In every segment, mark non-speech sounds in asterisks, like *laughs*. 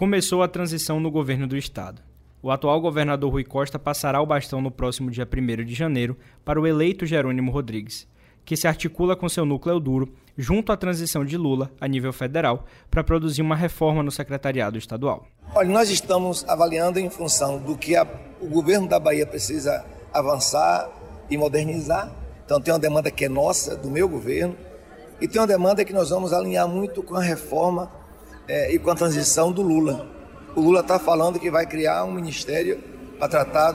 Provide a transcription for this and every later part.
começou a transição no governo do estado. O atual governador Rui Costa passará o bastão no próximo dia 1 de janeiro para o eleito Jerônimo Rodrigues, que se articula com seu núcleo duro junto à transição de Lula a nível federal para produzir uma reforma no secretariado estadual. Olha, nós estamos avaliando em função do que a, o governo da Bahia precisa avançar e modernizar. Então tem uma demanda que é nossa, do meu governo, e tem uma demanda que nós vamos alinhar muito com a reforma é, e com a transição do Lula. O Lula está falando que vai criar um ministério para tratar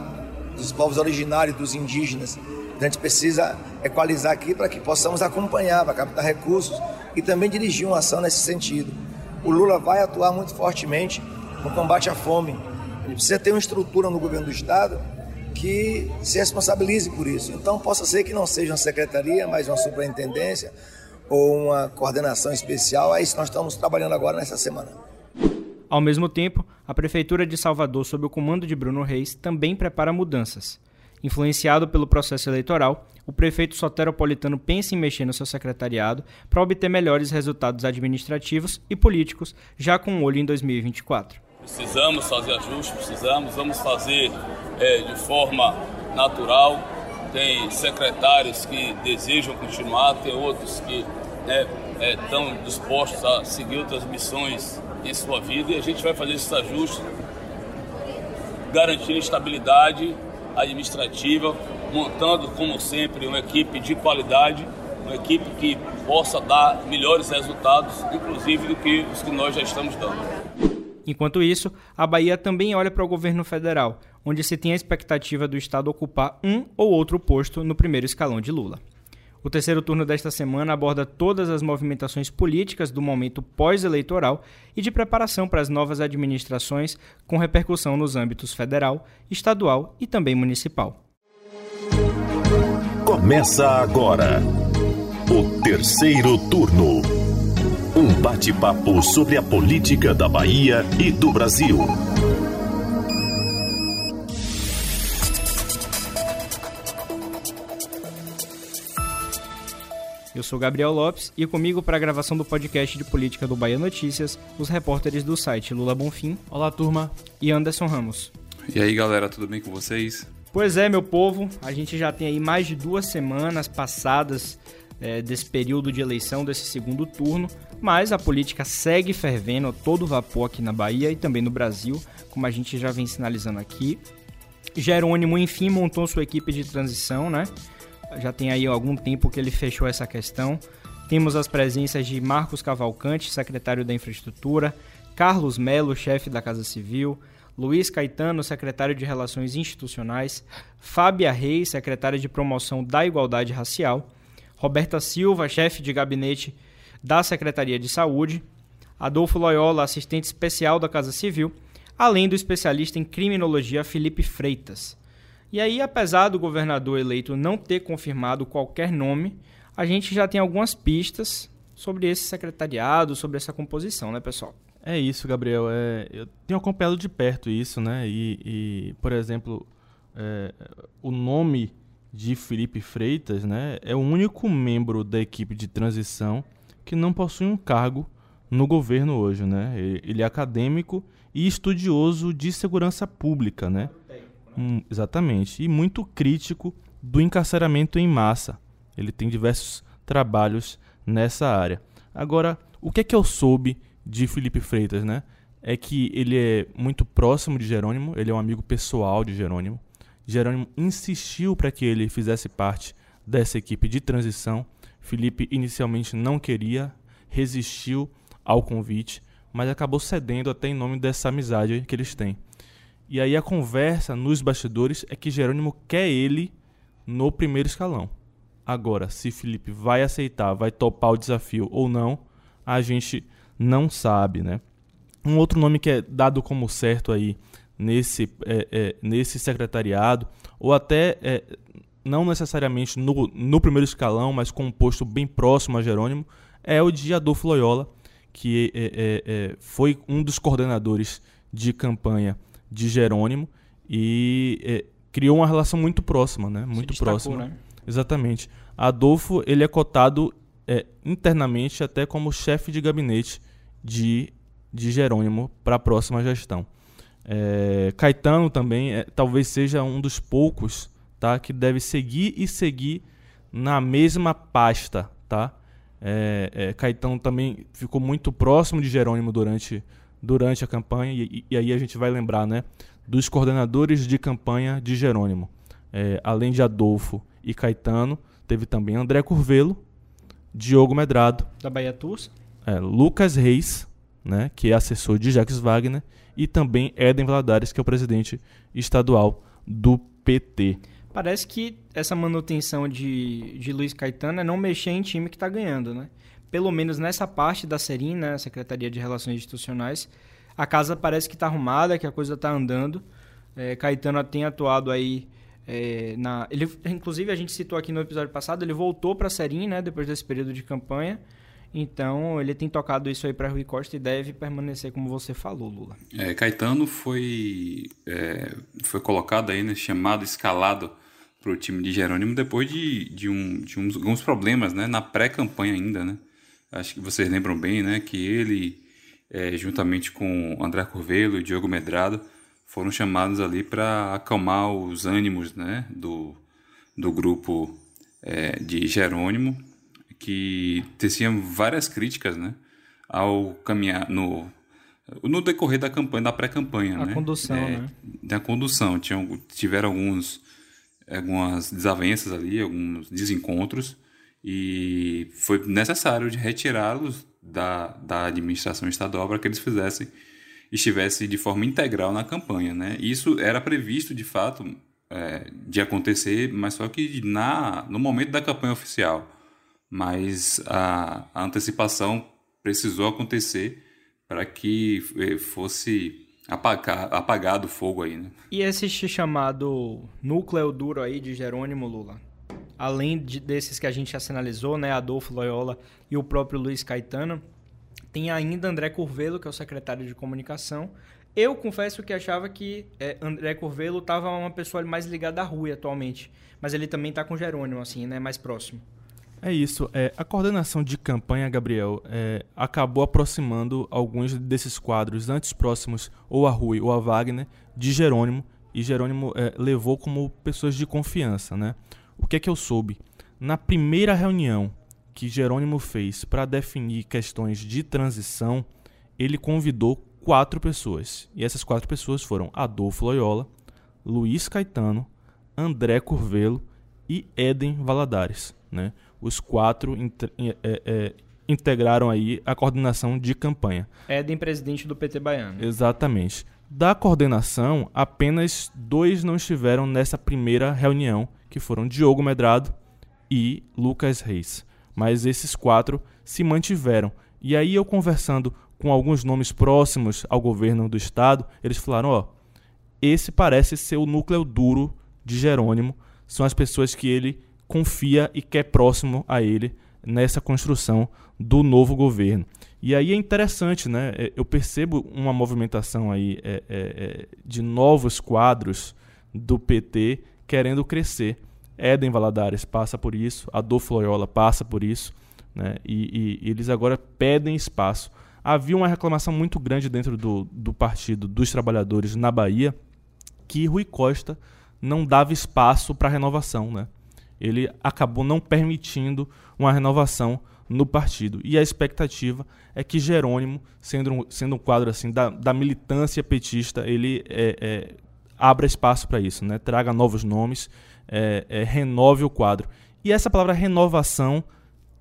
dos povos originários, dos indígenas. A gente precisa equalizar aqui para que possamos acompanhar, para captar recursos e também dirigir uma ação nesse sentido. O Lula vai atuar muito fortemente no combate à fome. Ele precisa ter uma estrutura no governo do Estado que se responsabilize por isso. Então, possa ser que não seja uma secretaria, mas uma superintendência, ou uma coordenação especial. É isso que nós estamos trabalhando agora nessa semana. Ao mesmo tempo, a Prefeitura de Salvador, sob o comando de Bruno Reis, também prepara mudanças. Influenciado pelo processo eleitoral, o prefeito soteropolitano pensa em mexer no seu secretariado para obter melhores resultados administrativos e políticos, já com um olho em 2024. Precisamos fazer ajustes, precisamos, vamos fazer é, de forma natural, tem secretários que desejam continuar, tem outros que né, é, estão dispostos a seguir outras missões em sua vida e a gente vai fazer esses ajustes, garantindo estabilidade administrativa, montando, como sempre, uma equipe de qualidade, uma equipe que possa dar melhores resultados, inclusive do que os que nós já estamos dando. Enquanto isso, a Bahia também olha para o governo federal, onde se tem a expectativa do Estado ocupar um ou outro posto no primeiro escalão de Lula. O terceiro turno desta semana aborda todas as movimentações políticas do momento pós-eleitoral e de preparação para as novas administrações, com repercussão nos âmbitos federal, estadual e também municipal. Começa agora o terceiro turno. Um bate-papo sobre a política da Bahia e do Brasil. Eu sou Gabriel Lopes e comigo para a gravação do podcast de política do Bahia Notícias, os repórteres do site Lula Bonfim. Olá, turma. E Anderson Ramos. E aí, galera, tudo bem com vocês? Pois é, meu povo, a gente já tem aí mais de duas semanas passadas é, desse período de eleição, desse segundo turno, mas a política segue fervendo todo vapor aqui na Bahia e também no Brasil, como a gente já vem sinalizando aqui. Jerônimo, enfim, montou sua equipe de transição, né? Já tem aí algum tempo que ele fechou essa questão. Temos as presenças de Marcos Cavalcante, secretário da Infraestrutura, Carlos Melo, chefe da Casa Civil, Luiz Caetano, secretário de Relações Institucionais, Fábia Reis, secretária de Promoção da Igualdade Racial, Roberta Silva, chefe de gabinete da Secretaria de Saúde, Adolfo Loyola, assistente especial da Casa Civil, além do especialista em criminologia Felipe Freitas. E aí, apesar do governador eleito não ter confirmado qualquer nome, a gente já tem algumas pistas sobre esse secretariado, sobre essa composição, né, pessoal? É isso, Gabriel. É, eu tenho acompanhado de perto isso, né? E, e por exemplo, é, o nome de Felipe Freitas, né, é o único membro da equipe de transição que não possui um cargo no governo hoje, né? Ele é acadêmico e estudioso de segurança pública, né? Um, exatamente. E muito crítico do encarceramento em massa. Ele tem diversos trabalhos nessa área. Agora, o que é que eu soube de Felipe Freitas, né? É que ele é muito próximo de Jerônimo, ele é um amigo pessoal de Jerônimo. Jerônimo insistiu para que ele fizesse parte dessa equipe de transição. Felipe inicialmente não queria, resistiu ao convite, mas acabou cedendo até em nome dessa amizade que eles têm. E aí a conversa nos bastidores é que Jerônimo quer ele no primeiro escalão. Agora, se Felipe vai aceitar, vai topar o desafio ou não, a gente não sabe, né? Um outro nome que é dado como certo aí nesse, é, é, nesse secretariado, ou até é, não necessariamente no, no primeiro escalão, mas com um posto bem próximo a Jerônimo, é o de Adolfo Loyola, que é, é, é, foi um dos coordenadores de campanha de Jerônimo e criou uma relação muito próxima, né? Muito destacou, próxima. Né? Exatamente. Adolfo ele é cotado internamente até como chefe de gabinete de de Jerônimo para a próxima gestão. É, Caetano também é, talvez seja um dos poucos tá, que deve seguir e seguir na mesma pasta. Tá? É, é, Caetano também ficou muito próximo de Jerônimo durante, durante a campanha, e, e, aí a gente vai lembrar né, dos coordenadores de campanha de Jerônimo. É, além de Adolfo e Caetano, teve também André Curvelo, Diogo Medrado. Da Bahia Tours. É, Lucas Reis, né, que é assessor de Jacques Wagner, e também Éden Valadares, que é o presidente estadual do PT. Parece que essa manutenção de, de Luiz Caetano é não mexer em time que está ganhando, né? Pelo menos nessa parte da Serim, né, Secretaria de Relações Institucionais, a casa parece que está arrumada, que a coisa está andando. É, Caetano tem atuado aí é, na, ele, inclusive a gente citou aqui no episódio passado, ele voltou para a Serim, né, depois desse período de campanha. Então, ele tem tocado isso aí para Rui Costa e deve permanecer como você falou, Lula. É, Caetano foi, é, foi colocado aí, né, chamado, escalado para o time de Jerônimo depois de, de, um, de uns, alguns problemas né, na pré-campanha ainda. Né? Acho que vocês lembram bem né, que ele, é, juntamente com André Curvelo e Diogo Medrado, foram chamados ali para acalmar os ânimos né, do, do grupo é, de Jerônimo que teciam várias críticas, né, ao caminhar no no decorrer da campanha, da pré-campanha, né? condução, é, né? Da condução, tinham tiveram alguns algumas desavenças ali, alguns desencontros e foi necessário de retirá-los da, da administração estadual para que eles fizessem estivesse de forma integral na campanha, né? Isso era previsto de fato é, de acontecer, mas só que na no momento da campanha oficial mas a, a antecipação precisou acontecer para que eh, fosse apagar, apagado o fogo aí, né? E esse chamado núcleo duro aí de Jerônimo Lula, além de, desses que a gente já sinalizou, né, Adolfo Loyola e o próprio Luiz Caetano, tem ainda André Curvelo, que é o secretário de comunicação. Eu confesso que achava que é, André Curvelo estava uma pessoa mais ligada à Rui atualmente, mas ele também está com Jerônimo, assim, né, mais próximo. É isso. É, a coordenação de campanha, Gabriel, é, acabou aproximando alguns desses quadros antes próximos, ou a Rui ou a Wagner, de Jerônimo, e Jerônimo é, levou como pessoas de confiança. Né? O que é que eu soube? Na primeira reunião que Jerônimo fez para definir questões de transição, ele convidou quatro pessoas. E essas quatro pessoas foram Adolfo Loyola, Luiz Caetano, André Curvelo e Éden Valadares. Né? Os quatro é, é, integraram aí a coordenação de campanha. Éden, presidente do PT baiano. Exatamente. Da coordenação, apenas dois não estiveram nessa primeira reunião, que foram Diogo Medrado e Lucas Reis. Mas esses quatro se mantiveram. E aí eu conversando com alguns nomes próximos ao governo do estado, eles falaram, ó, esse parece ser o núcleo duro de Jerônimo, são as pessoas que ele confia e quer próximo a ele nessa construção do novo governo. E aí é interessante, né? É, eu percebo uma movimentação aí é, é, é, de novos quadros do PT querendo crescer. Éden Valadares passa por isso, Adolfo Loyola passa por isso, né? E, e, e eles agora pedem espaço. Havia uma reclamação muito grande dentro do, do Partido dos Trabalhadores na Bahia que Rui Costa não dava espaço para renovação, né? Ele acabou não permitindo uma renovação no partido. E a expectativa é que Jerônimo, sendo um, sendo um quadro assim da, da militância petista, ele é, é, abra espaço para isso, né? traga novos nomes, é, é, renove o quadro. E essa palavra renovação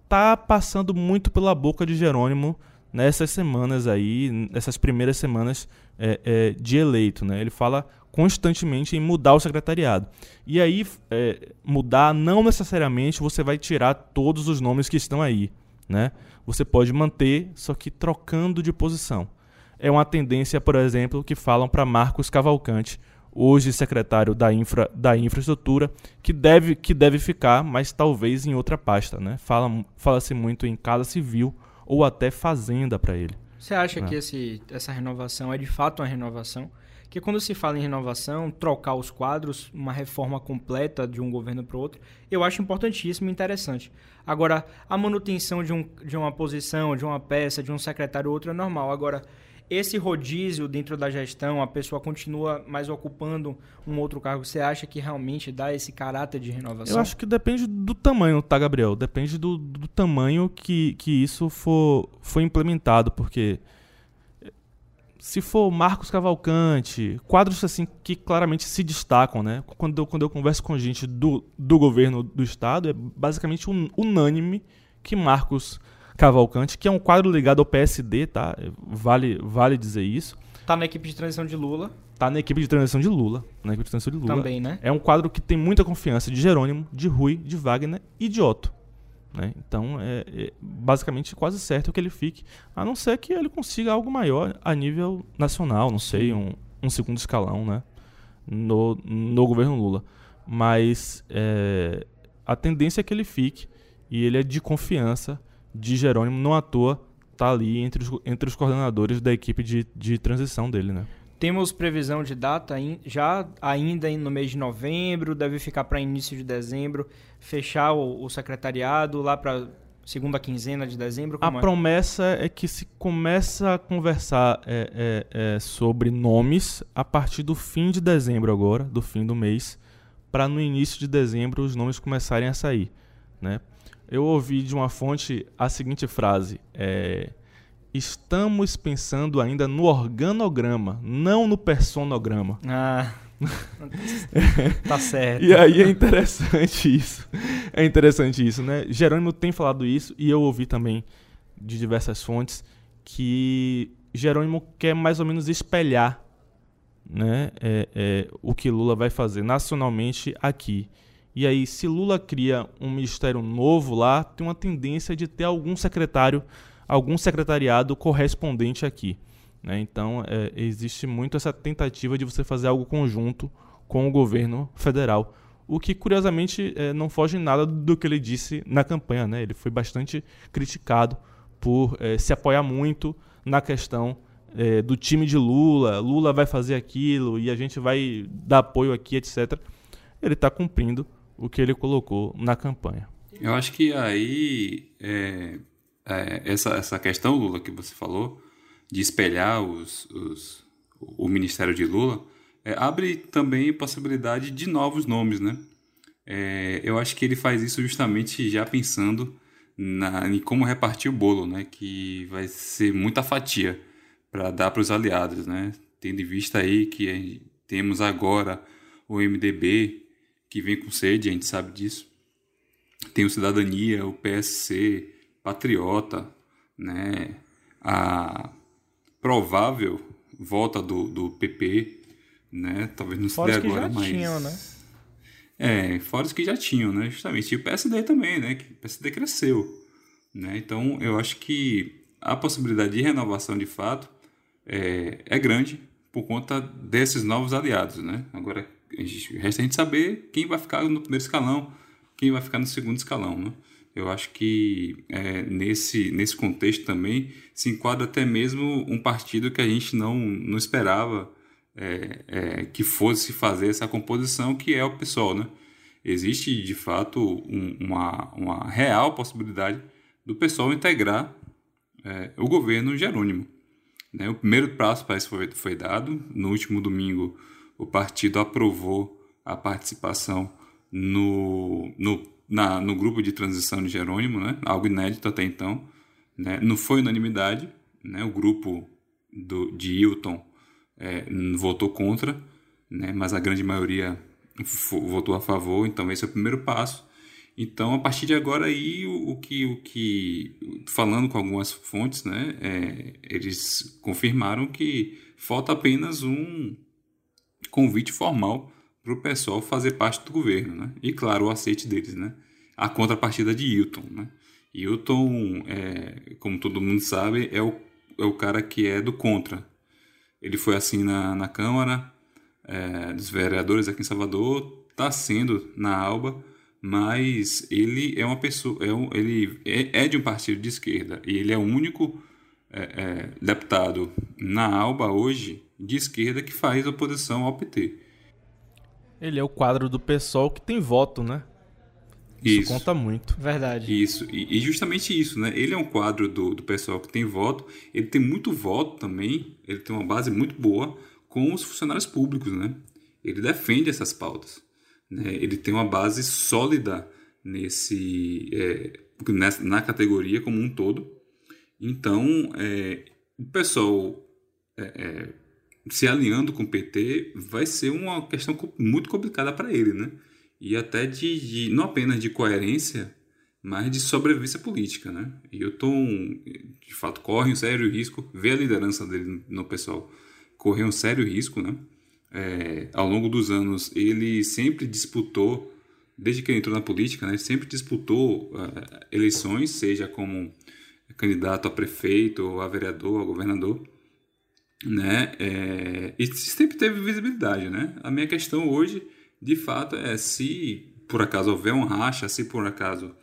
tá passando muito pela boca de Jerônimo nessas semanas aí, nessas primeiras semanas é, é, de eleito. Né? Ele fala constantemente em mudar o secretariado. E aí, é, mudar não necessariamente você vai tirar todos os nomes que estão aí. Né? Você pode manter, só que trocando de posição. É uma tendência, por exemplo, que falam para Marcos Cavalcante, hoje secretário da, infra, da infraestrutura, que deve, que deve ficar, mas talvez em outra pasta. Né? Fala-se fala muito em casa civil ou até fazenda para ele. Você acha é. que esse, essa renovação é de fato uma renovação? Que quando se fala em renovação, trocar os quadros, uma reforma completa de um governo para o outro, eu acho importantíssimo e interessante. Agora, a manutenção de, um, de uma posição, de uma peça, de um secretário ou outro é normal. Agora, esse rodízio dentro da gestão, a pessoa continua mais ocupando um outro cargo, você acha que realmente dá esse caráter de renovação? Eu acho que depende do tamanho, tá, Gabriel? Depende do, do tamanho que, que isso for, for implementado, porque se for Marcos Cavalcante, quadros assim que claramente se destacam, né? Quando eu, quando eu converso com gente do, do governo do estado, é basicamente un, unânime que Marcos Cavalcante, que é um quadro ligado ao PSD, tá? Vale, vale dizer isso. Tá na equipe de transição de Lula. Tá na equipe de transição de Lula. Na equipe de transição de Lula. Também, né? É um quadro que tem muita confiança de Jerônimo, de Rui, de Wagner e de Otto. Né? Então, é, é, basicamente quase certo que ele fique, a não ser que ele consiga algo maior a nível nacional, não sei, um, um segundo escalão né? no, no governo Lula. Mas é, a tendência é que ele fique e ele é de confiança de Jerônimo, não à toa tá ali entre os, entre os coordenadores da equipe de, de transição dele, né? Temos previsão de data já ainda no mês de novembro, deve ficar para início de dezembro, fechar o, o secretariado lá para segunda quinzena de dezembro? a é? promessa é que se começa a conversar é, é, é, sobre nomes a partir do fim de dezembro agora, do fim do mês, para no início de dezembro os nomes começarem a sair. Né? Eu ouvi de uma fonte a seguinte frase: é, estamos pensando ainda no organograma, não no personograma. Ah. *laughs* tá certo. E aí é interessante isso. É interessante isso, né? Jerônimo tem falado isso e eu ouvi também de diversas fontes que Jerônimo quer mais ou menos espelhar né, é, é, o que Lula vai fazer nacionalmente aqui. E aí, se Lula cria um ministério novo lá, tem uma tendência de ter algum secretário algum secretariado correspondente aqui. Né? Então, é, existe muito essa tentativa de você fazer algo conjunto com o governo federal. O que, curiosamente, é, não foge nada do que ele disse na campanha. Né? Ele foi bastante criticado por é, se apoiar muito na questão é, do time de Lula. Lula vai fazer aquilo e a gente vai dar apoio aqui, etc. Ele está cumprindo o que ele colocou na campanha. Eu acho que aí é, essa, essa questão, Lula, que você falou, de espelhar os, os o Ministério de Lula, é, abre também possibilidade de novos nomes, né? É, eu acho que ele faz isso justamente já pensando na, em como repartir o bolo, né? Que vai ser muita fatia para dar para os aliados, né? Tendo em vista aí que temos agora o MDB que vem com sede, a gente sabe disso. Tem o Cidadania, o PSC, patriota, né? a provável volta do, do PP, né? talvez não se dê agora, mas... Tinham, né? É, fora os que já tinham, né? Justamente. E o PSD também, né? Que o PSD cresceu. Né? Então, eu acho que a possibilidade de renovação de fato é, é grande por conta desses novos aliados, né? Agora, resta a gente saber quem vai ficar no primeiro escalão, quem vai ficar no segundo escalão, né? Eu acho que é, nesse, nesse contexto também se enquadra até mesmo um partido que a gente não, não esperava é, é, que fosse fazer essa composição, que é o PSOL. Né? Existe, de fato, um, uma, uma real possibilidade do PSOL integrar é, o governo Jerônimo. Né? O primeiro prazo para isso foi, foi dado. No último domingo, o partido aprovou a participação no, no na, no grupo de transição de Jerônimo, né? algo inédito até então. Né? Não foi unanimidade, né? o grupo do, de Hilton é, votou contra, né? mas a grande maioria votou a favor, então esse é o primeiro passo. Então, a partir de agora aí, o, o que, o que, falando com algumas fontes, né, é, eles confirmaram que falta apenas um convite formal para o pessoal fazer parte do governo, né? E claro, o aceite deles, né? A contrapartida de Hilton, né? Hilton, é, como todo mundo sabe, é o, é o cara que é do contra. Ele foi assim na, na Câmara é, dos Vereadores aqui em Salvador, está sendo na Alba, mas ele é uma pessoa, é um, ele é, é, de um partido de esquerda e ele é o único é, é deputado na Alba hoje de esquerda que faz oposição ao PT. Ele é o quadro do PSOL que tem voto, né? Isso, isso, conta muito. Verdade. Isso, e, e, justamente isso, né? Ele é um quadro do, do pessoal que tem voto, ele tem muito voto também, ele tem uma base muito boa com os funcionários públicos, né? Ele defende essas pautas. Né? Ele tem uma base sólida nesse, é, nessa, na categoria como um todo. Então, é, o pessoal é, é se alinhando com o PT vai ser uma questão muito complicada para ele, né? E até de, de, não apenas de coerência, mas de sobrevivência política, né? E o Tom, de fato, corre um sério risco, vê a liderança dele no pessoal correr um sério risco, né? É, ao longo dos anos, ele sempre disputou, desde que ele entrou na política, né? Sempre disputou uh, eleições, seja como candidato a prefeito, ou a vereador, a governador, né? É, e sempre teve visibilidade, né? A minha questão hoje, de fato, é se por acaso houver um racha, se por acaso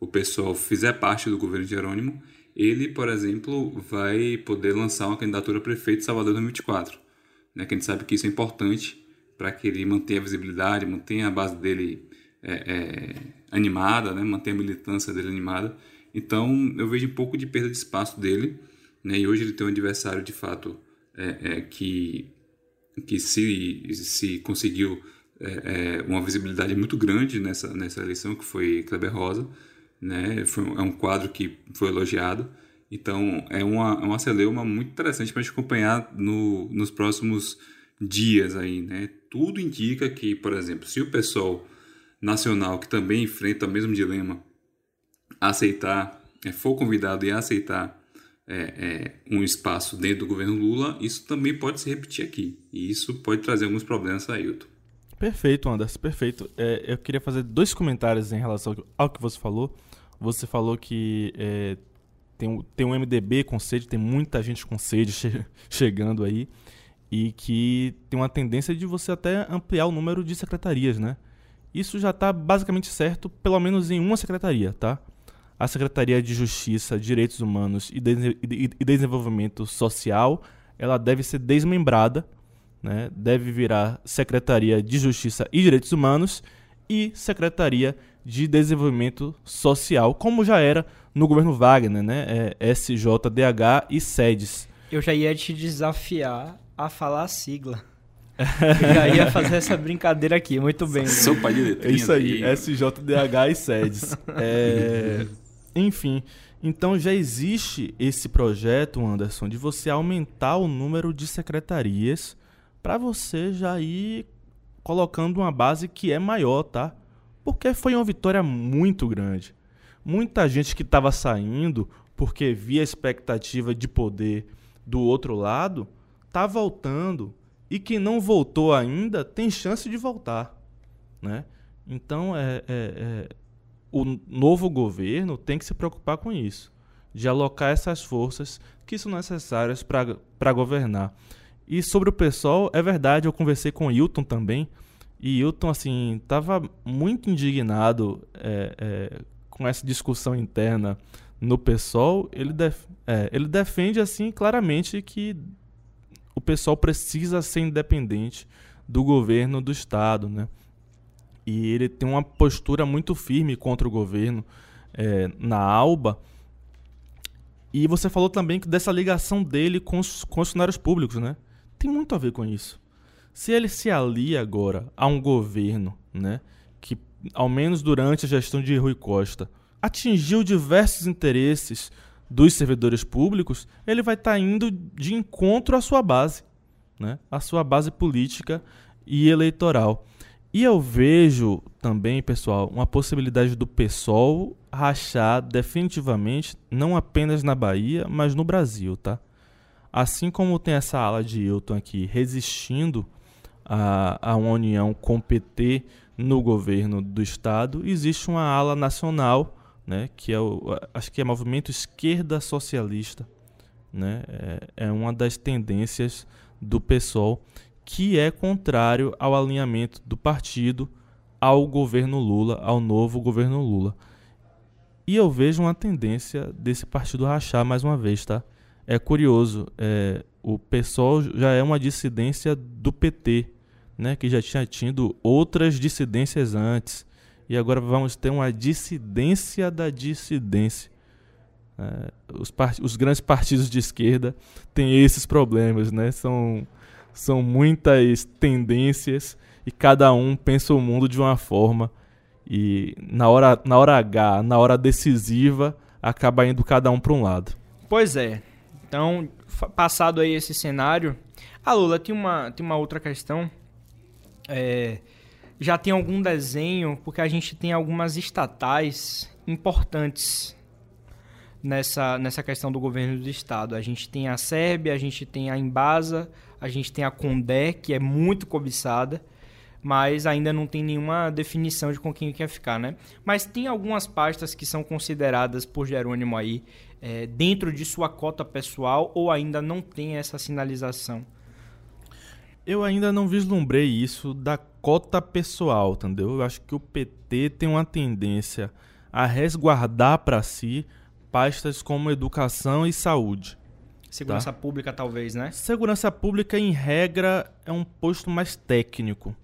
o pessoal fizer parte do governo de Jerônimo, ele, por exemplo, vai poder lançar uma candidatura a prefeito de Salvador 2024. Né? Que a gente sabe que isso é importante para que ele mantenha a visibilidade, mantenha a base dele é, é, animada, né? mantenha a militância dele animada. Então, eu vejo um pouco de perda de espaço dele. Né? E hoje ele tem um adversário, de fato, é, é, que, que se, se conseguiu é, é, uma visibilidade muito grande nessa, nessa eleição, que foi Kleber Rosa. Né? Foi, é um quadro que foi elogiado. Então, é uma, é uma celeuma muito interessante para a gente acompanhar no, nos próximos dias aí, né? Tudo indica que, por exemplo, se o pessoal nacional que também enfrenta o mesmo dilema aceitar, é, for convidado e aceitar é, é, um espaço dentro do governo Lula, isso também pode se repetir aqui. E isso pode trazer alguns problemas a Ailton. Perfeito, Anderson, perfeito. É, eu queria fazer dois comentários em relação ao que você falou. Você falou que é, tem, tem um MDB com sede, tem muita gente com sede che *laughs* chegando aí, e que tem uma tendência de você até ampliar o número de secretarias, né? Isso já está basicamente certo, pelo menos em uma secretaria, tá? A Secretaria de Justiça, Direitos Humanos e, de e Desenvolvimento Social, ela deve ser desmembrada, né? deve virar Secretaria de Justiça e Direitos Humanos e Secretaria de Desenvolvimento Social, como já era no governo Wagner, né? É SJDH e SEDES. Eu já ia te desafiar a falar a sigla. *laughs* Eu já ia fazer essa brincadeira aqui, muito bem. Sopa de letrinha. É isso aí, SJDH e SEDES. *laughs* É... Enfim, então já existe esse projeto, Anderson, de você aumentar o número de secretarias para você já ir colocando uma base que é maior, tá? Porque foi uma vitória muito grande. Muita gente que estava saindo porque via expectativa de poder do outro lado, tá voltando e que não voltou ainda tem chance de voltar, né? Então é, é, é o novo governo tem que se preocupar com isso, de alocar essas forças que são necessárias para governar. E sobre o pessoal, é verdade, eu conversei com o Hilton também, e Hilton, assim, estava muito indignado é, é, com essa discussão interna no PSOL. Ele, def é, ele defende, assim, claramente que o PSOL precisa ser independente do governo do Estado, né? E ele tem uma postura muito firme contra o governo é, na Alba. E você falou também dessa ligação dele com os, com os funcionários públicos, né? Tem muito a ver com isso. Se ele se alia agora a um governo, né, que ao menos durante a gestão de Rui Costa atingiu diversos interesses dos servidores públicos, ele vai estar tá indo de encontro à sua base, né, à sua base política e eleitoral. E eu vejo também, pessoal, uma possibilidade do PSOL rachar definitivamente, não apenas na Bahia, mas no Brasil, tá? Assim como tem essa ala de Hilton aqui resistindo a, a uma união com PT no governo do Estado, existe uma ala nacional, né, que é o, acho que é movimento esquerda socialista, né, é, é uma das tendências do PSOL que é contrário ao alinhamento do partido ao governo Lula, ao novo governo Lula. E eu vejo uma tendência desse partido rachar mais uma vez, tá? É curioso, é, o PSOL já é uma dissidência do PT, né, que já tinha tido outras dissidências antes. e agora vamos ter uma dissidência da dissidência. É, os, os, grandes partidos de esquerda têm esses problemas, né? São, são muitas tendências e cada um pensa o mundo de uma forma e na hora, na hora H, na hora decisiva, acaba indo cada um para um lado. Pois é. Então, passado aí esse cenário, a Lula tem uma, tem uma outra questão. É, já tem algum desenho, porque a gente tem algumas estatais importantes nessa, nessa questão do governo do estado. A gente tem a Sérvia, a gente tem a Embasa, a gente tem a Condé, que é muito cobiçada, mas ainda não tem nenhuma definição de com quem quer ficar, né? Mas tem algumas pastas que são consideradas por Jerônimo aí é, dentro de sua cota pessoal ou ainda não tem essa sinalização? Eu ainda não vislumbrei isso da cota pessoal, entendeu? Eu acho que o PT tem uma tendência a resguardar para si pastas como educação e saúde. Segurança tá? pública, talvez, né? Segurança pública, em regra, é um posto mais técnico.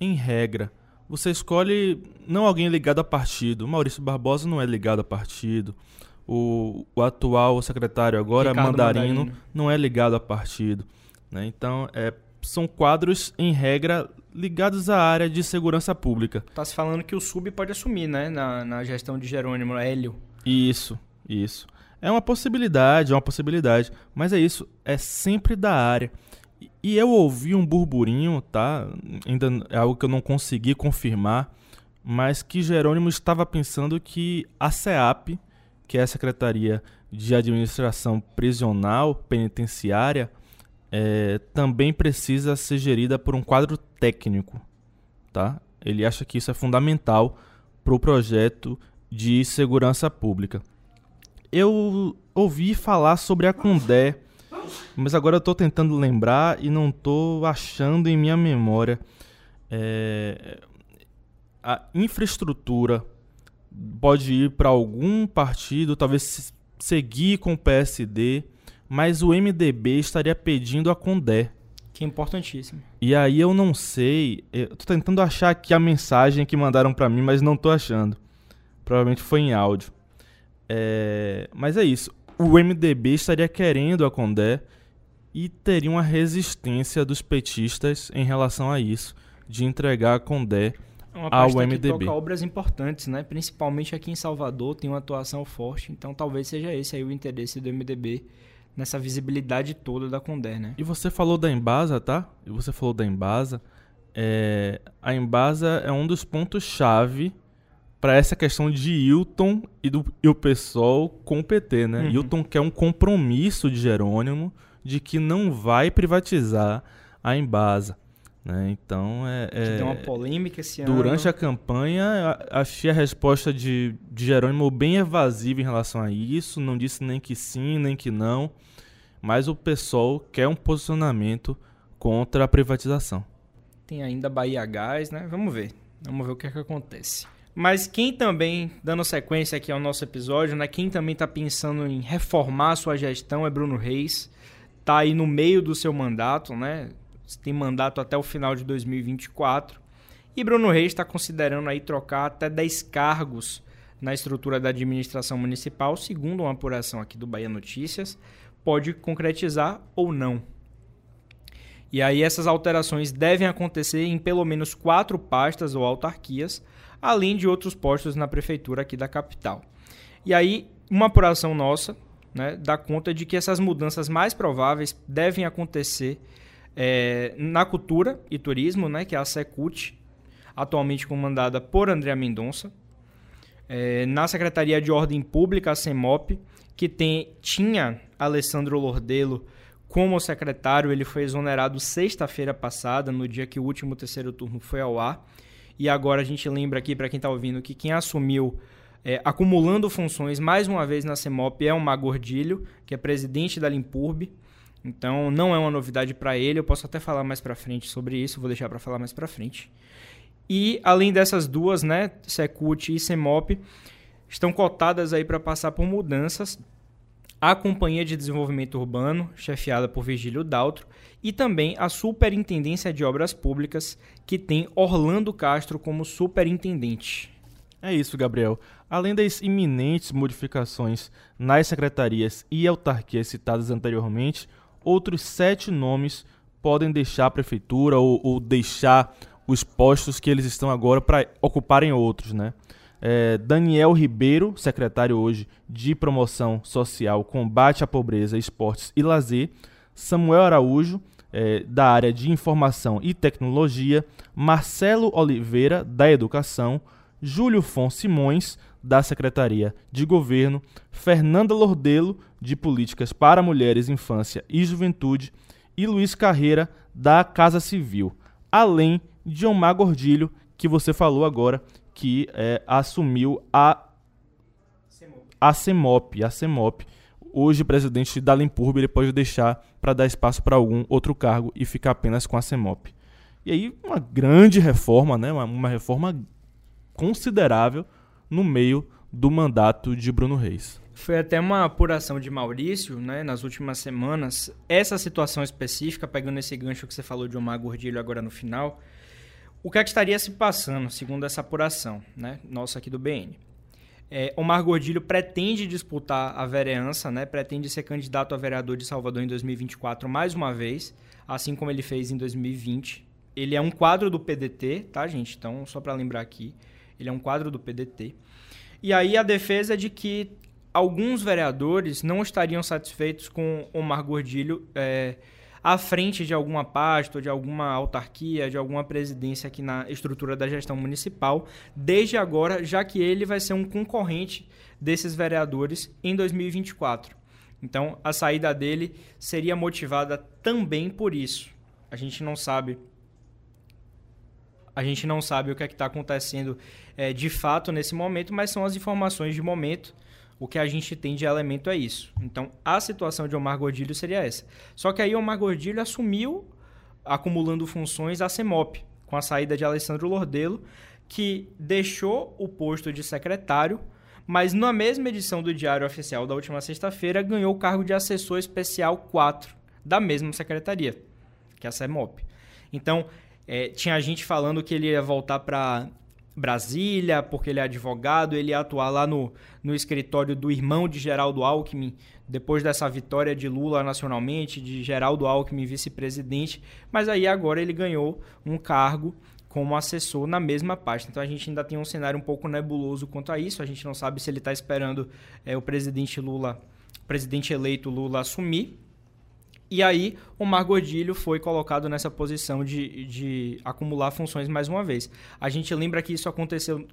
Em regra. Você escolhe não alguém ligado a partido. Maurício Barbosa não é ligado a partido. O, o atual secretário agora, Mandarino, Mandarino, não é ligado a partido. Né? Então, é, são quadros, em regra, ligados à área de segurança pública. Está se falando que o SUB pode assumir, né? Na, na gestão de Jerônimo Hélio. Isso, isso. É uma possibilidade, é uma possibilidade. Mas é isso, é sempre da área. E eu ouvi um burburinho, tá? Ainda é algo que eu não consegui confirmar, mas que Jerônimo estava pensando que a CEAP, que é a Secretaria de Administração Prisional Penitenciária, é, também precisa ser gerida por um quadro técnico, tá? Ele acha que isso é fundamental para o projeto de segurança pública. Eu ouvi falar sobre a Condé, mas agora eu estou tentando lembrar e não estou achando em minha memória. É, a infraestrutura pode ir para algum partido, talvez seguir com o PSD, mas o MDB estaria pedindo a Condé. Que é importantíssimo. E aí eu não sei, eu tô tentando achar aqui a mensagem que mandaram para mim, mas não tô achando. Provavelmente foi em áudio. É, mas é isso. O MDB estaria querendo a Condé e teria uma resistência dos petistas em relação a isso, de entregar a Condé é uma ao MDB. Que toca obras importantes, né? Principalmente aqui em Salvador tem uma atuação forte, então talvez seja esse aí o interesse do MDB nessa visibilidade toda da Condé, né? E você falou da Embasa, tá? E você falou da Embasa. É... A Embasa é um dos pontos chave para essa questão de Hilton e, do, e o PSOL com o PT, né? Uhum. Hilton quer um compromisso de Jerônimo de que não vai privatizar a Embasa. Né? Então, é, é, deu uma polêmica esse ano. Durante a campanha, achei a resposta de, de Jerônimo bem evasiva em relação a isso. Não disse nem que sim, nem que não. Mas o PSOL quer um posicionamento contra a privatização. Tem ainda Bahia Gás, né? Vamos ver. Vamos ver o que, é que acontece. Mas quem também, dando sequência aqui ao nosso episódio, né, quem também está pensando em reformar a sua gestão é Bruno Reis. Está aí no meio do seu mandato, né? Tem mandato até o final de 2024. E Bruno Reis está considerando aí trocar até 10 cargos na estrutura da administração municipal, segundo uma apuração aqui do Bahia Notícias, pode concretizar ou não. E aí essas alterações devem acontecer em pelo menos quatro pastas ou autarquias, além de outros postos na prefeitura aqui da capital. E aí, uma apuração nossa né, dá conta de que essas mudanças mais prováveis devem acontecer é, na cultura e turismo, né, que é a Secult, atualmente comandada por André Mendonça, é, na Secretaria de Ordem Pública, a CEMOP, que tem, tinha Alessandro Lordelo como secretário, ele foi exonerado sexta-feira passada, no dia que o último terceiro turno foi ao ar. E agora a gente lembra aqui para quem está ouvindo que quem assumiu é, acumulando funções mais uma vez na CEMOP é o Magordilho, que é presidente da Limpurb. Então não é uma novidade para ele, eu posso até falar mais para frente sobre isso, vou deixar para falar mais para frente. E além dessas duas, né, Secult e CEMOP, estão cotadas aí para passar por mudanças. A Companhia de Desenvolvimento Urbano, chefiada por Virgílio Daltro, e também a Superintendência de Obras Públicas, que tem Orlando Castro como superintendente. É isso, Gabriel. Além das iminentes modificações nas secretarias e autarquias citadas anteriormente, outros sete nomes podem deixar a prefeitura ou, ou deixar os postos que eles estão agora para ocuparem outros, né? É, Daniel Ribeiro, secretário hoje de Promoção Social, Combate à Pobreza, Esportes e Lazer. Samuel Araújo, é, da área de Informação e Tecnologia. Marcelo Oliveira, da Educação. Júlio Fon Simões, da Secretaria de Governo. Fernanda Lordelo, de Políticas para Mulheres, Infância e Juventude. E Luiz Carreira, da Casa Civil. Além de Omar Gordilho, que você falou agora, que é, assumiu a a CEMOP, a CEMOP. Hoje, presidente da Limpurb, ele pode deixar para dar espaço para algum outro cargo e ficar apenas com a CEMOP. E aí, uma grande reforma, né? uma, uma reforma considerável no meio do mandato de Bruno Reis. Foi até uma apuração de Maurício, né, nas últimas semanas. Essa situação específica, pegando esse gancho que você falou de Omar Gordilho agora no final, o que, é que estaria se passando, segundo essa apuração, né, nossa aqui do BN? É, Omar Gordilho pretende disputar a vereança, né, pretende ser candidato a vereador de Salvador em 2024 mais uma vez, assim como ele fez em 2020. Ele é um quadro do PDT, tá, gente? Então, só para lembrar aqui, ele é um quadro do PDT. E aí a defesa é de que alguns vereadores não estariam satisfeitos com Omar Gordilho é, à frente de alguma pasta, de alguma autarquia, de alguma presidência aqui na estrutura da gestão municipal, desde agora, já que ele vai ser um concorrente desses vereadores em 2024. Então, a saída dele seria motivada também por isso. A gente não sabe a gente não sabe o que é está acontecendo é, de fato nesse momento, mas são as informações de momento o que a gente tem de elemento é isso. Então, a situação de Omar Gordilho seria essa. Só que aí Omar Gordilho assumiu, acumulando funções, a CEMOP, com a saída de Alessandro Lordelo, que deixou o posto de secretário, mas na mesma edição do Diário Oficial da última sexta-feira ganhou o cargo de assessor especial 4 da mesma secretaria, que é a CEMOP. Então, é, tinha gente falando que ele ia voltar para Brasília, porque ele é advogado, ele ia atuar lá no, no escritório do irmão de Geraldo Alckmin, depois dessa vitória de Lula nacionalmente, de Geraldo Alckmin vice-presidente, mas aí agora ele ganhou um cargo como assessor na mesma pasta. Então a gente ainda tem um cenário um pouco nebuloso quanto a isso, a gente não sabe se ele está esperando é, o presidente Lula, presidente eleito Lula assumir, e aí, o Mar Gordilho foi colocado nessa posição de, de acumular funções mais uma vez. A gente lembra que isso aconteceu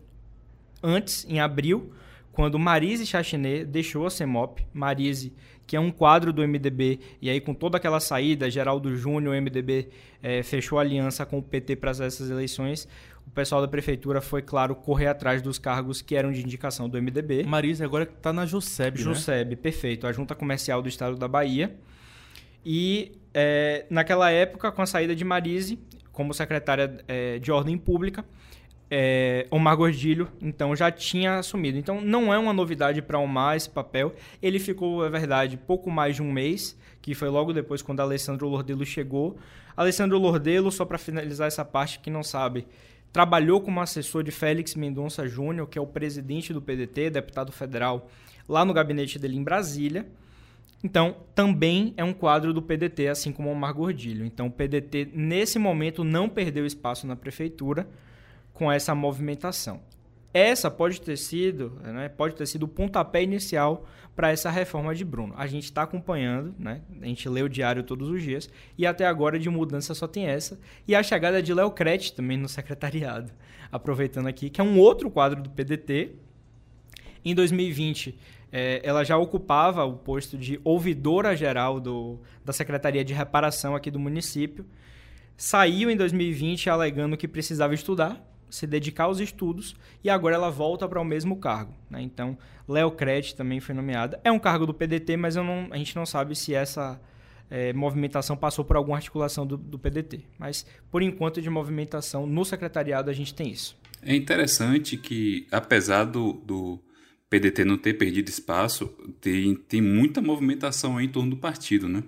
antes, em abril, quando Marise Chachinet deixou a CEMOP. Marise, que é um quadro do MDB, e aí com toda aquela saída, Geraldo Júnior, o MDB é, fechou aliança com o PT para essas eleições. O pessoal da prefeitura foi, claro, correr atrás dos cargos que eram de indicação do MDB. Marise agora está na JUSEB, JUSEB, né? perfeito. A Junta Comercial do Estado da Bahia. E é, naquela época, com a saída de Marise como secretária é, de Ordem Pública, é, Omar Gordilho, então, já tinha assumido. Então, não é uma novidade para Omar esse papel. Ele ficou, é verdade, pouco mais de um mês, que foi logo depois quando Alessandro Lordelo chegou. Alessandro Lordelo, só para finalizar essa parte que não sabe, trabalhou como assessor de Félix Mendonça Júnior, que é o presidente do PDT, deputado federal, lá no gabinete dele em Brasília. Então, também é um quadro do PDT, assim como o Mar Gordilho. Então, o PDT, nesse momento, não perdeu espaço na prefeitura com essa movimentação. Essa pode ter sido, né, pode ter sido o pontapé inicial para essa reforma de Bruno. A gente está acompanhando, né, a gente lê o diário todos os dias, e até agora de mudança só tem essa. E a chegada de Léo Crete também no *laughs* secretariado. Aproveitando aqui, que é um outro quadro do PDT. Em 2020, é, ela já ocupava o posto de ouvidora geral do, da Secretaria de Reparação aqui do município. Saiu em 2020 alegando que precisava estudar, se dedicar aos estudos, e agora ela volta para o mesmo cargo. Né? Então, Léo Crete também foi nomeada. É um cargo do PDT, mas não, a gente não sabe se essa é, movimentação passou por alguma articulação do, do PDT. Mas, por enquanto, de movimentação no secretariado, a gente tem isso. É interessante que, apesar do, do PDT não ter perdido espaço, tem, tem muita movimentação em torno do partido, né?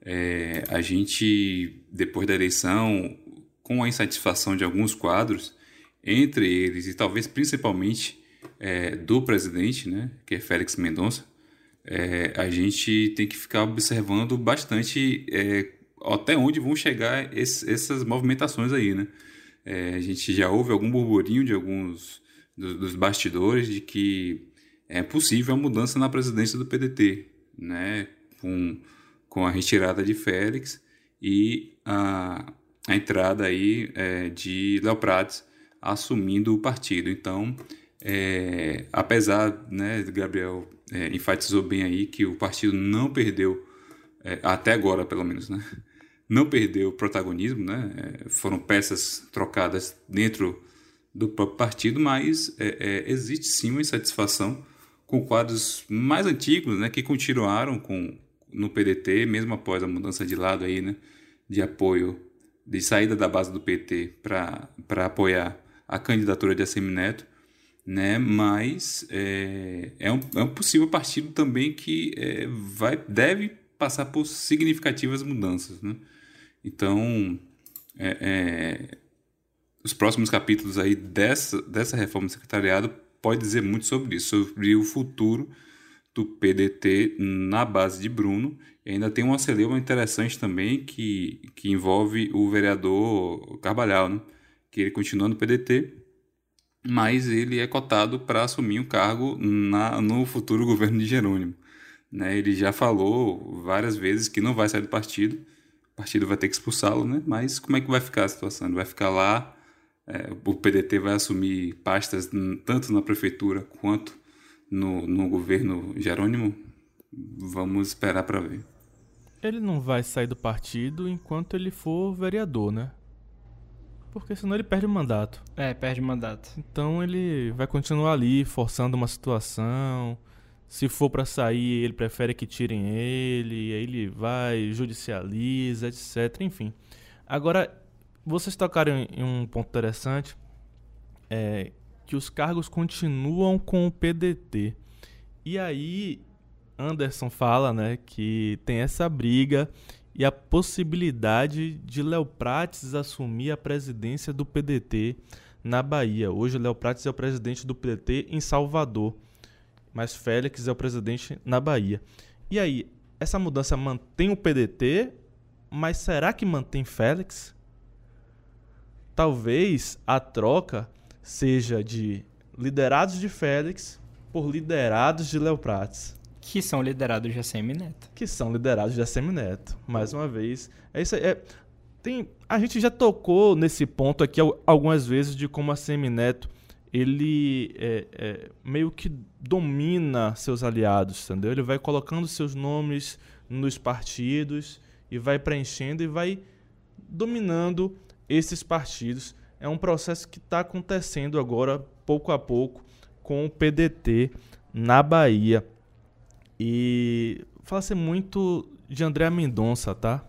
É, a gente, depois da eleição, com a insatisfação de alguns quadros, entre eles e talvez principalmente é, do presidente, né, que é Félix Mendonça, é, a gente tem que ficar observando bastante é, até onde vão chegar esse, essas movimentações aí, né? É, a gente já ouve algum burburinho de alguns do, dos bastidores de que é possível a mudança na presidência do PDT, né? Com, com a retirada de Félix e a, a entrada aí é, de Léo Prates assumindo o partido. Então, é, apesar, né, Gabriel é, enfatizou bem aí que o partido não perdeu, é, até agora pelo menos, né, não perdeu protagonismo, né, é, foram peças trocadas dentro do próprio partido, mas é, existe sim uma insatisfação com quadros mais antigos, né, que continuaram com no PDT, mesmo após a mudança de lado aí, né, de apoio, de saída da base do PT para apoiar a candidatura de Assemineto, né, mas é, é, um, é um possível partido também que é, vai, deve passar por significativas mudanças, né? Então, é, é, os próximos capítulos aí dessa, dessa reforma do secretariado pode dizer muito sobre isso, sobre o futuro do PDT na base de Bruno. E ainda tem uma celeuma interessante também que, que envolve o vereador Carvalhal, né? que ele continua no PDT, mas ele é cotado para assumir o um cargo na, no futuro governo de Jerônimo. Né? Ele já falou várias vezes que não vai sair do partido, o partido vai ter que expulsá-lo, né? mas como é que vai ficar a situação? Ele vai ficar lá, é, o PDT vai assumir pastas tanto na prefeitura quanto no, no governo Jerônimo? Vamos esperar para ver. Ele não vai sair do partido enquanto ele for vereador, né? Porque senão ele perde o mandato. É, perde o mandato. Então ele vai continuar ali, forçando uma situação. Se for para sair, ele prefere que tirem ele, aí ele vai, judicializa, etc. Enfim. Agora, vocês tocaram em um ponto interessante. É, que os cargos continuam com o PDT. E aí Anderson fala, né, que tem essa briga e a possibilidade de Léo Prates assumir a presidência do PDT na Bahia. Hoje Léo Prates é o presidente do PDT em Salvador, mas Félix é o presidente na Bahia. E aí, essa mudança mantém o PDT, mas será que mantém Félix? Talvez a troca seja de liderados de Félix por liderados de Léo Prates. Que são liderados de ACM Neto. Que são liderados de ACM Neto. Mais uma vez. É isso aí. É, tem, a gente já tocou nesse ponto aqui algumas vezes de como a ACM Neto ele é, é, meio que domina seus aliados, entendeu? Ele vai colocando seus nomes nos partidos e vai preenchendo e vai dominando esses partidos é um processo que está acontecendo agora, pouco a pouco, com o PDT na Bahia. E fala-se muito de André Mendonça, tá?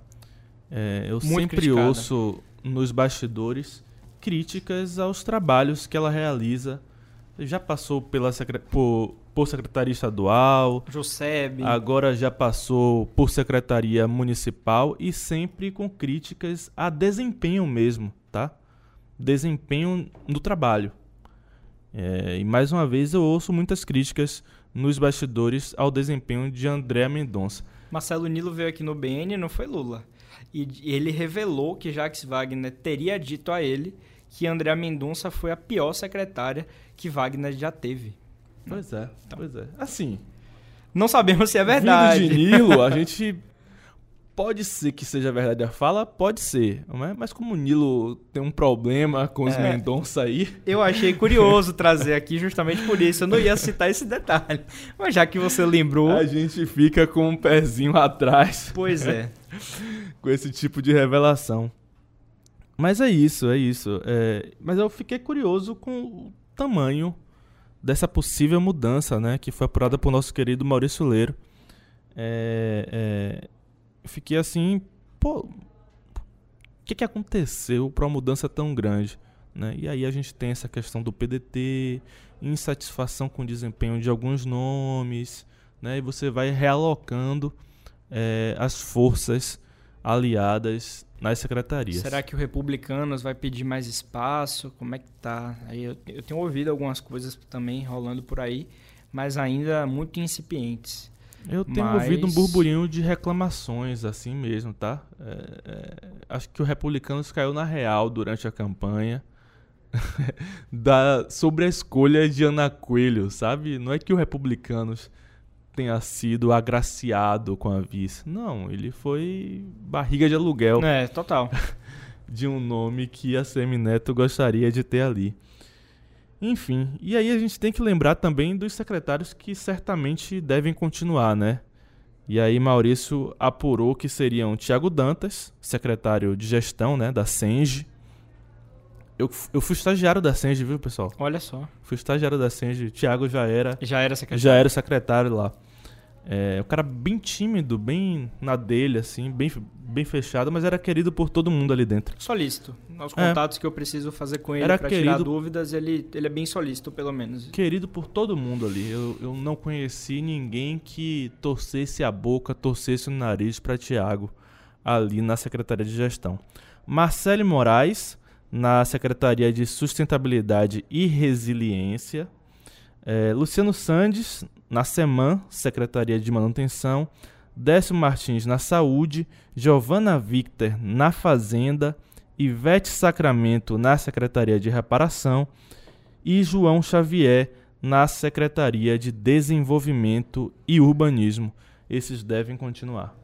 É, eu muito sempre criticada. ouço nos bastidores críticas aos trabalhos que ela realiza. Já passou pela por, por secretaria estadual, Joseb. agora já passou por secretaria municipal e sempre com críticas a desempenho mesmo, tá? desempenho no trabalho. É, e mais uma vez eu ouço muitas críticas nos bastidores ao desempenho de André Mendonça. Marcelo Nilo veio aqui no BN não foi Lula. E ele revelou que Jacques Wagner teria dito a ele que André Mendonça foi a pior secretária que Wagner já teve. Pois é, então, pois é. Assim. Não sabemos se é verdade. Vindo de Nilo, a *laughs* gente Pode ser que seja verdade a fala, pode ser. Né? Mas como o Nilo tem um problema com os é, Mendonça aí. Eu achei curioso trazer aqui justamente por isso. Eu não ia citar esse detalhe. Mas já que você lembrou. A gente fica com um pezinho atrás. Pois é. *laughs* com esse tipo de revelação. Mas é isso, é isso. É... Mas eu fiquei curioso com o tamanho dessa possível mudança, né? Que foi apurada por nosso querido Maurício Leiro. É, é, fiquei assim, pô, o que, que aconteceu para uma mudança tão grande? Né? E aí a gente tem essa questão do PDT, insatisfação com o desempenho de alguns nomes, né? e você vai realocando é, as forças aliadas nas secretarias. Será que o Republicanos vai pedir mais espaço? Como é que tá? Aí eu, eu tenho ouvido algumas coisas também rolando por aí, mas ainda muito incipientes. Eu tenho mas... ouvido um burburinho de reclamações assim mesmo, tá? É, é, acho que o Republicanos caiu na real durante a campanha. *laughs* da, sobre a escolha de Ana Coelho, sabe? Não é que o Republicanos tenha sido agraciado com a vice. Não, ele foi barriga de aluguel. É, total. *laughs* de um nome que a Semineto gostaria de ter ali. Enfim, e aí a gente tem que lembrar também dos secretários que certamente devem continuar, né? E aí Maurício apurou que seriam Tiago Dantas, secretário de gestão, né, da Senge. Eu, eu fui estagiário da Senge, viu, pessoal? Olha só. Fui estagiário da Senge. Tiago já era. Já era secretário. Já era secretário lá. É, um cara bem tímido, bem na dele, assim, bem, bem fechado, mas era querido por todo mundo ali dentro. Solícito. Os é. contatos é. que eu preciso fazer com ele querido, tirar dúvidas, ele, ele é bem solícito, pelo menos. Querido por todo mundo ali. Eu, eu não conheci ninguém que torcesse a boca, torcesse o nariz para Tiago ali na Secretaria de Gestão. Marcelo Moraes, na Secretaria de Sustentabilidade e Resiliência. É, Luciano Sandes, na SEMAN, Secretaria de Manutenção, Décio Martins na Saúde, Giovana Victor na Fazenda, Ivete Sacramento na Secretaria de Reparação e João Xavier na Secretaria de Desenvolvimento e Urbanismo. Esses devem continuar.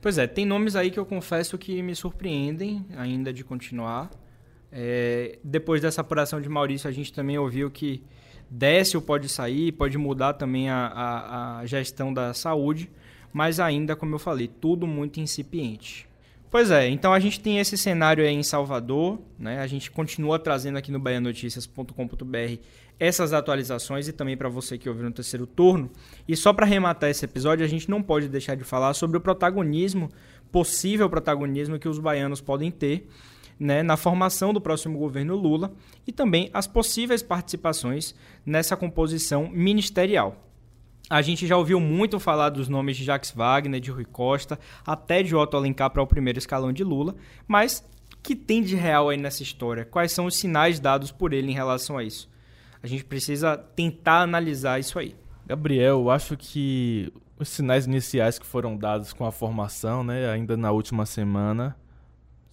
Pois é, tem nomes aí que eu confesso que me surpreendem ainda de continuar. É, depois dessa apuração de Maurício, a gente também ouviu que Décio pode sair, pode mudar também a, a, a gestão da saúde, mas ainda, como eu falei, tudo muito incipiente. Pois é, então a gente tem esse cenário aí em Salvador, né? A gente continua trazendo aqui no baianoticias.com.br essas atualizações e também para você que ouviu no terceiro turno. E só para arrematar esse episódio, a gente não pode deixar de falar sobre o protagonismo, possível protagonismo que os baianos podem ter né, na formação do próximo governo Lula e também as possíveis participações nessa composição ministerial. A gente já ouviu muito falar dos nomes de Jacques Wagner, de Rui Costa, até de Otto Alencar para o primeiro escalão de Lula, mas que tem de real aí nessa história? Quais são os sinais dados por ele em relação a isso? A gente precisa tentar analisar isso aí. Gabriel, eu acho que os sinais iniciais que foram dados com a formação, né, ainda na última semana,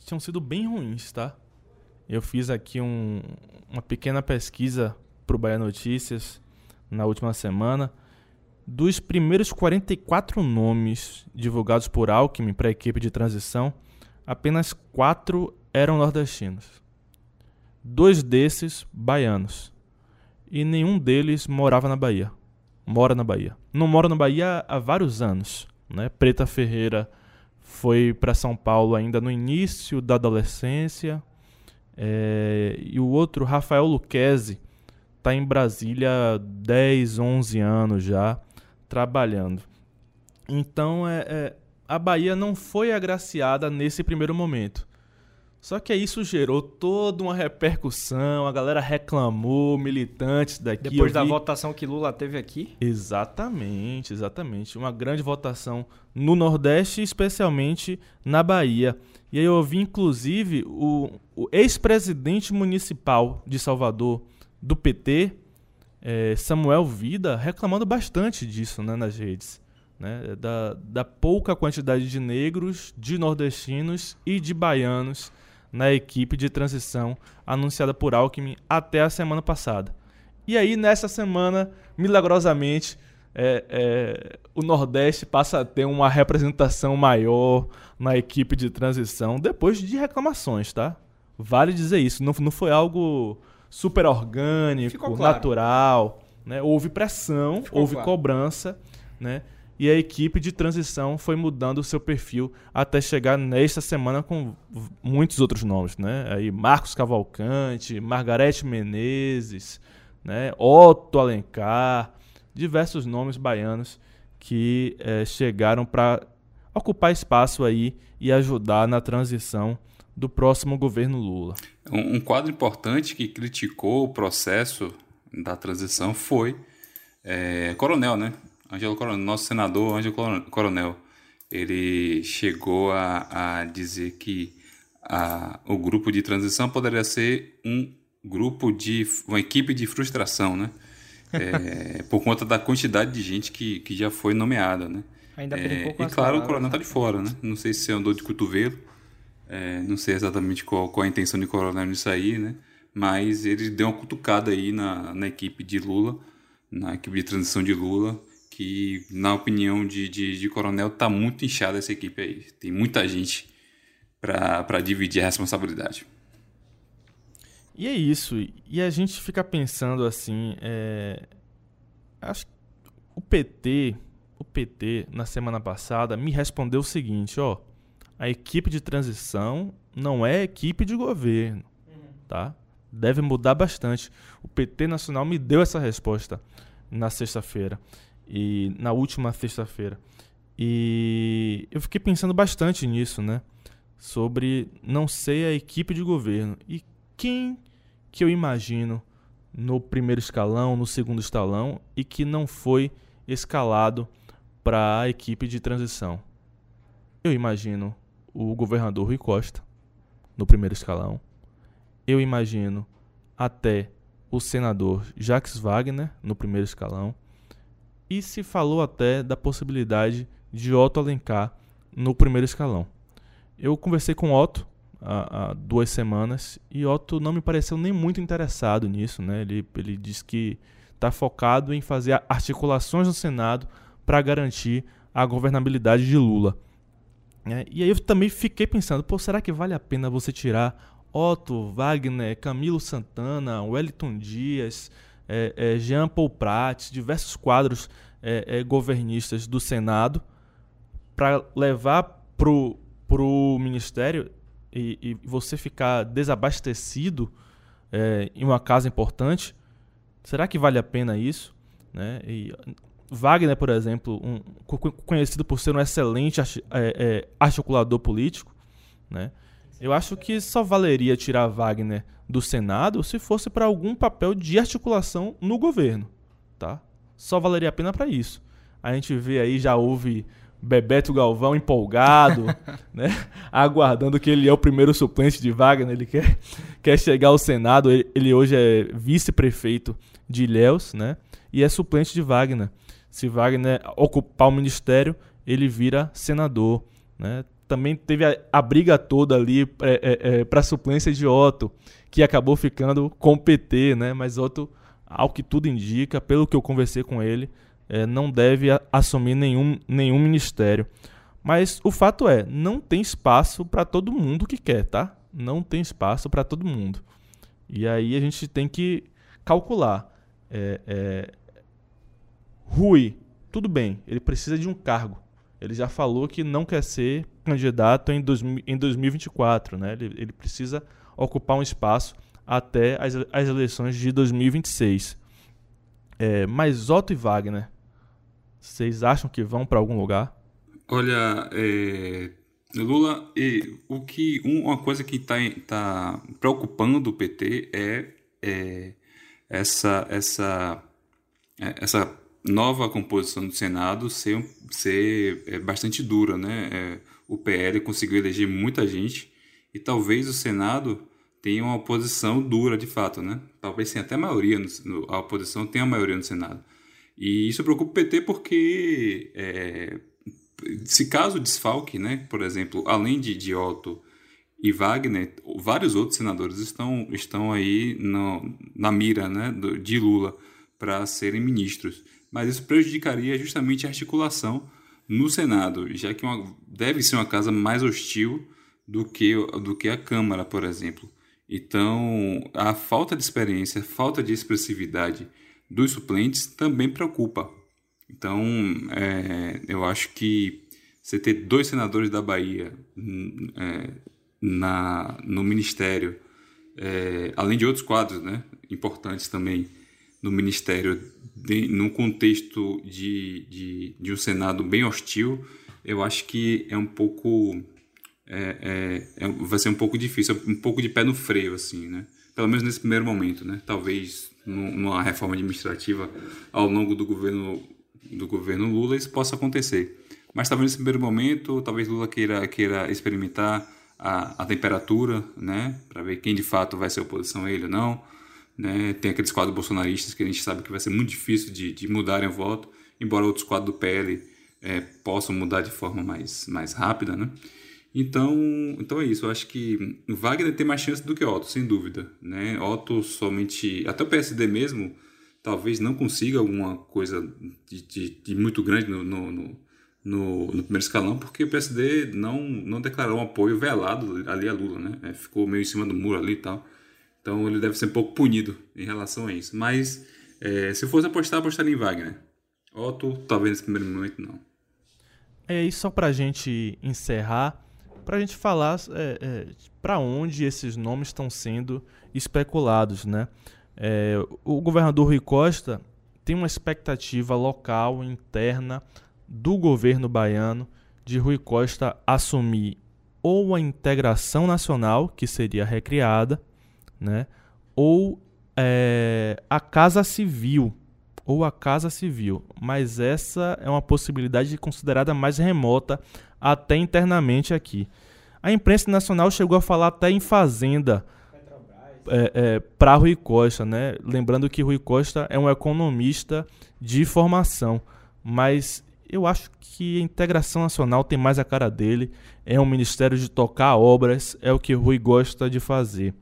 tinham sido bem ruins, tá? Eu fiz aqui um, uma pequena pesquisa para o Bahia Notícias na última semana. Dos primeiros 44 nomes divulgados por Alckmin para a equipe de transição, apenas quatro eram nordestinos. Dois desses, baianos. E nenhum deles morava na Bahia. Mora na Bahia. Não mora na Bahia há vários anos. Né? Preta Ferreira foi para São Paulo ainda no início da adolescência. É, e o outro, Rafael Luquezzi, está em Brasília há 10, 11 anos já, trabalhando. Então, é, é, a Bahia não foi agraciada nesse primeiro momento. Só que isso gerou toda uma repercussão, a galera reclamou, militantes daqui. Depois da vi... votação que Lula teve aqui? Exatamente, exatamente. Uma grande votação no Nordeste, especialmente na Bahia. E aí eu ouvi, inclusive, o, o ex-presidente municipal de Salvador do PT, é, Samuel Vida, reclamando bastante disso né, nas redes. Né, da, da pouca quantidade de negros, de nordestinos e de baianos na equipe de transição anunciada por Alckmin até a semana passada. E aí, nessa semana, milagrosamente, é, é, o Nordeste passa a ter uma representação maior na equipe de transição, depois de reclamações, tá? Vale dizer isso, não, não foi algo super orgânico, claro. natural, né? Houve pressão, Ficou houve claro. cobrança, né? E a equipe de transição foi mudando o seu perfil até chegar nesta semana com muitos outros nomes, né? Aí Marcos Cavalcante, Margarete Menezes, né? Otto Alencar, diversos nomes baianos que é, chegaram para ocupar espaço aí e ajudar na transição do próximo governo Lula. Um, um quadro importante que criticou o processo da transição foi é, Coronel, né? Angelo Coronel, nosso senador Angelo Coronel. Ele chegou a, a dizer que a, o grupo de transição poderia ser um grupo de uma equipe de frustração, né? *laughs* É, por conta da quantidade de gente que, que já foi nomeada, né? Ainda é, E claro, o coronel está de fora, né? Não sei se andou de cotovelo, é, não sei exatamente qual, qual a intenção de coronel nisso aí, né? Mas ele deu uma cutucada aí na, na equipe de Lula, na equipe de transição de Lula, que na opinião de, de, de coronel está muito inchada essa equipe aí. Tem muita gente para dividir a responsabilidade. E é isso. E a gente fica pensando assim, é... acho que o PT, o PT na semana passada me respondeu o seguinte, ó, a equipe de transição não é equipe de governo, tá? Deve mudar bastante. O PT nacional me deu essa resposta na sexta-feira e na última sexta-feira. E eu fiquei pensando bastante nisso, né? Sobre não ser a equipe de governo e quem que eu imagino no primeiro escalão, no segundo escalão e que não foi escalado para a equipe de transição. Eu imagino o governador Rui Costa no primeiro escalão. Eu imagino até o senador Jacques Wagner no primeiro escalão. E se falou até da possibilidade de Otto Alencar no primeiro escalão. Eu conversei com Otto há, há, duas semanas e Otto não me pareceu nem muito interessado nisso. Né? Ele, ele disse que está focado em fazer articulações no Senado para garantir a governabilidade de Lula. É, e aí eu também fiquei pensando, pô, será que vale a pena você tirar Otto, Wagner, Camilo Santana, Wellington Dias, é, é, Jean Paul Prats, diversos quadros é, é, governistas do Senado para levar pro, pro Ministério e, e você ficar desabastecido é, em uma casa importante, será que vale a pena isso? Né? E Wagner, por exemplo, um, conhecido por ser um excelente é, articulador político, né? eu acho que só valeria tirar Wagner do Senado se fosse para algum papel de articulação no governo. Tá? Só valeria a pena para isso. A gente vê aí, já houve Bebeto Galvão empolgado, *laughs* né? aguardando que ele é o primeiro suplente de Wagner, ele quer, quer chegar ao Senado, ele, ele hoje é vice-prefeito de Ilhéus, né? e é suplente de Wagner. Se Wagner ocupar o ministério, ele vira senador. Né? Também teve a, a briga toda ali é, é, é, para a suplência de Otto, que acabou ficando com PT, né? mas Otto, ao que tudo indica, pelo que eu conversei com ele, é, não deve assumir nenhum, nenhum ministério. Mas o fato é, não tem espaço para todo mundo que quer, tá? Não tem espaço para todo mundo. E aí a gente tem que calcular. É, é, Rui, tudo bem, ele precisa de um cargo. Ele já falou que não quer ser candidato em, dois, em 2024, né? Ele, ele, precisa ocupar um espaço até as, as eleições de 2026. É, mas Otto e Wagner, vocês acham que vão para algum lugar? Olha, é, Lula, e, o que uma coisa que está tá preocupando o PT é, é essa essa é, essa nova composição do Senado ser, ser é, bastante dura, né? É, o PL conseguiu eleger muita gente e talvez o Senado tenha uma oposição dura de fato, né? Talvez tenha até maioria, no, a oposição tenha a maioria no Senado. E isso preocupa o PT porque é, se caso desfalque, né? Por exemplo, além de, de Otto e Wagner, vários outros senadores estão, estão aí no, na mira né, de Lula para serem ministros mas isso prejudicaria justamente a articulação no Senado, já que uma, deve ser uma casa mais hostil do que, do que a Câmara, por exemplo. Então, a falta de experiência, a falta de expressividade dos suplentes também preocupa. Então, é, eu acho que você ter dois senadores da Bahia hum, é, na, no Ministério, é, além de outros quadros né, importantes também no Ministério de, num contexto de, de, de um Senado bem hostil, eu acho que é um pouco é, é, é, vai ser um pouco difícil, um pouco de pé no freio, assim, né? Pelo menos nesse primeiro momento, né? Talvez numa reforma administrativa ao longo do governo do governo Lula isso possa acontecer. Mas talvez nesse primeiro momento, talvez Lula queira queira experimentar a, a temperatura, né, para ver quem de fato vai ser oposição a ele ou não. Né? Tem aqueles quadros bolsonaristas que a gente sabe que vai ser muito difícil de, de mudarem o voto, embora outros quadros do PL é, possam mudar de forma mais, mais rápida. Né? Então, então é isso. Eu acho que Wagner tem mais chance do que Otto, sem dúvida. Né? Otto somente. Até o PSD mesmo talvez não consiga alguma coisa de, de, de muito grande no, no, no, no, primeiro escalão, porque o PSD não, não declarou um apoio velado ali a Lula. Né? É, ficou meio em cima do muro ali e tal. Então ele deve ser um pouco punido em relação a isso. Mas é, se fosse apostar, apostaria em Wagner. Otto, talvez nesse primeiro momento não. É isso só para a gente encerrar para a gente falar é, é, para onde esses nomes estão sendo especulados. Né? É, o governador Rui Costa tem uma expectativa local, interna, do governo baiano de Rui Costa assumir ou a integração nacional, que seria recriada, né? ou é, a Casa Civil, ou a Casa Civil, mas essa é uma possibilidade considerada mais remota até internamente aqui. A imprensa nacional chegou a falar até em fazenda é, é, para Rui Costa, né? Lembrando que Rui Costa é um economista de formação, mas eu acho que a integração nacional tem mais a cara dele. É um ministério de tocar obras, é o que Rui gosta de fazer.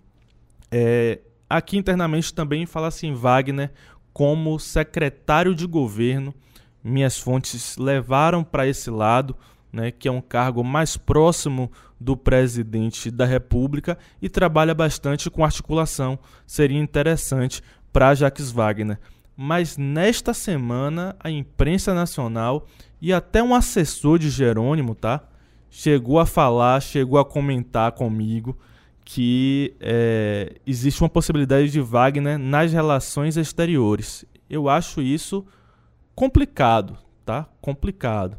É, aqui internamente também fala assim Wagner como secretário de governo. Minhas fontes levaram para esse lado, né, que é um cargo mais próximo do presidente da República e trabalha bastante com articulação. Seria interessante para Jacques Wagner. Mas nesta semana a imprensa nacional e até um assessor de Jerônimo, tá, chegou a falar, chegou a comentar comigo que é, existe uma possibilidade de Wagner nas relações exteriores. Eu acho isso complicado, tá? Complicado.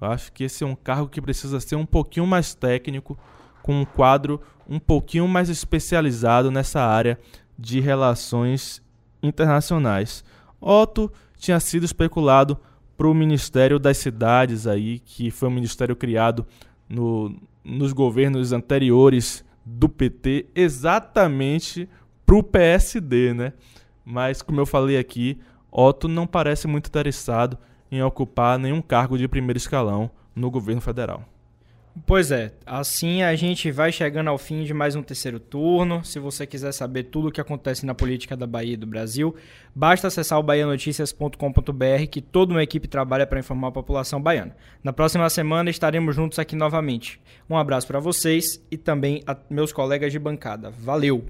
Eu acho que esse é um cargo que precisa ser um pouquinho mais técnico, com um quadro um pouquinho mais especializado nessa área de relações internacionais. Otto tinha sido especulado para o Ministério das Cidades aí, que foi um ministério criado no, nos governos anteriores do PT, exatamente para o PSD, né? Mas como eu falei aqui, Otto não parece muito interessado em ocupar nenhum cargo de primeiro escalão no governo federal. Pois é, assim a gente vai chegando ao fim de mais um terceiro turno. Se você quiser saber tudo o que acontece na política da Bahia e do Brasil, basta acessar o baianoticias.com.br que toda uma equipe trabalha para informar a população baiana. Na próxima semana estaremos juntos aqui novamente. Um abraço para vocês e também a meus colegas de bancada. Valeu!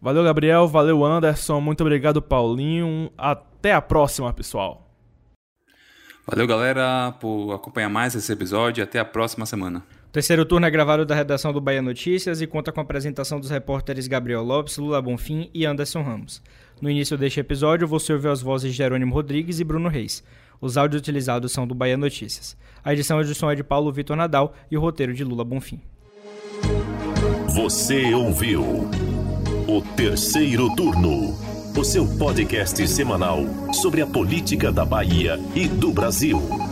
Valeu, Gabriel. Valeu, Anderson. Muito obrigado, Paulinho. Até a próxima, pessoal. Valeu, galera, por acompanhar mais esse episódio. Até a próxima semana. O terceiro turno é gravado da redação do Bahia Notícias e conta com a apresentação dos repórteres Gabriel Lopes, Lula Bonfim e Anderson Ramos. No início deste episódio, você ouviu as vozes de Jerônimo Rodrigues e Bruno Reis. Os áudios utilizados são do Bahia Notícias. A edição de som é de Paulo Vitor Nadal e o roteiro de Lula Bonfim. Você ouviu o terceiro turno o seu podcast semanal sobre a política da Bahia e do Brasil.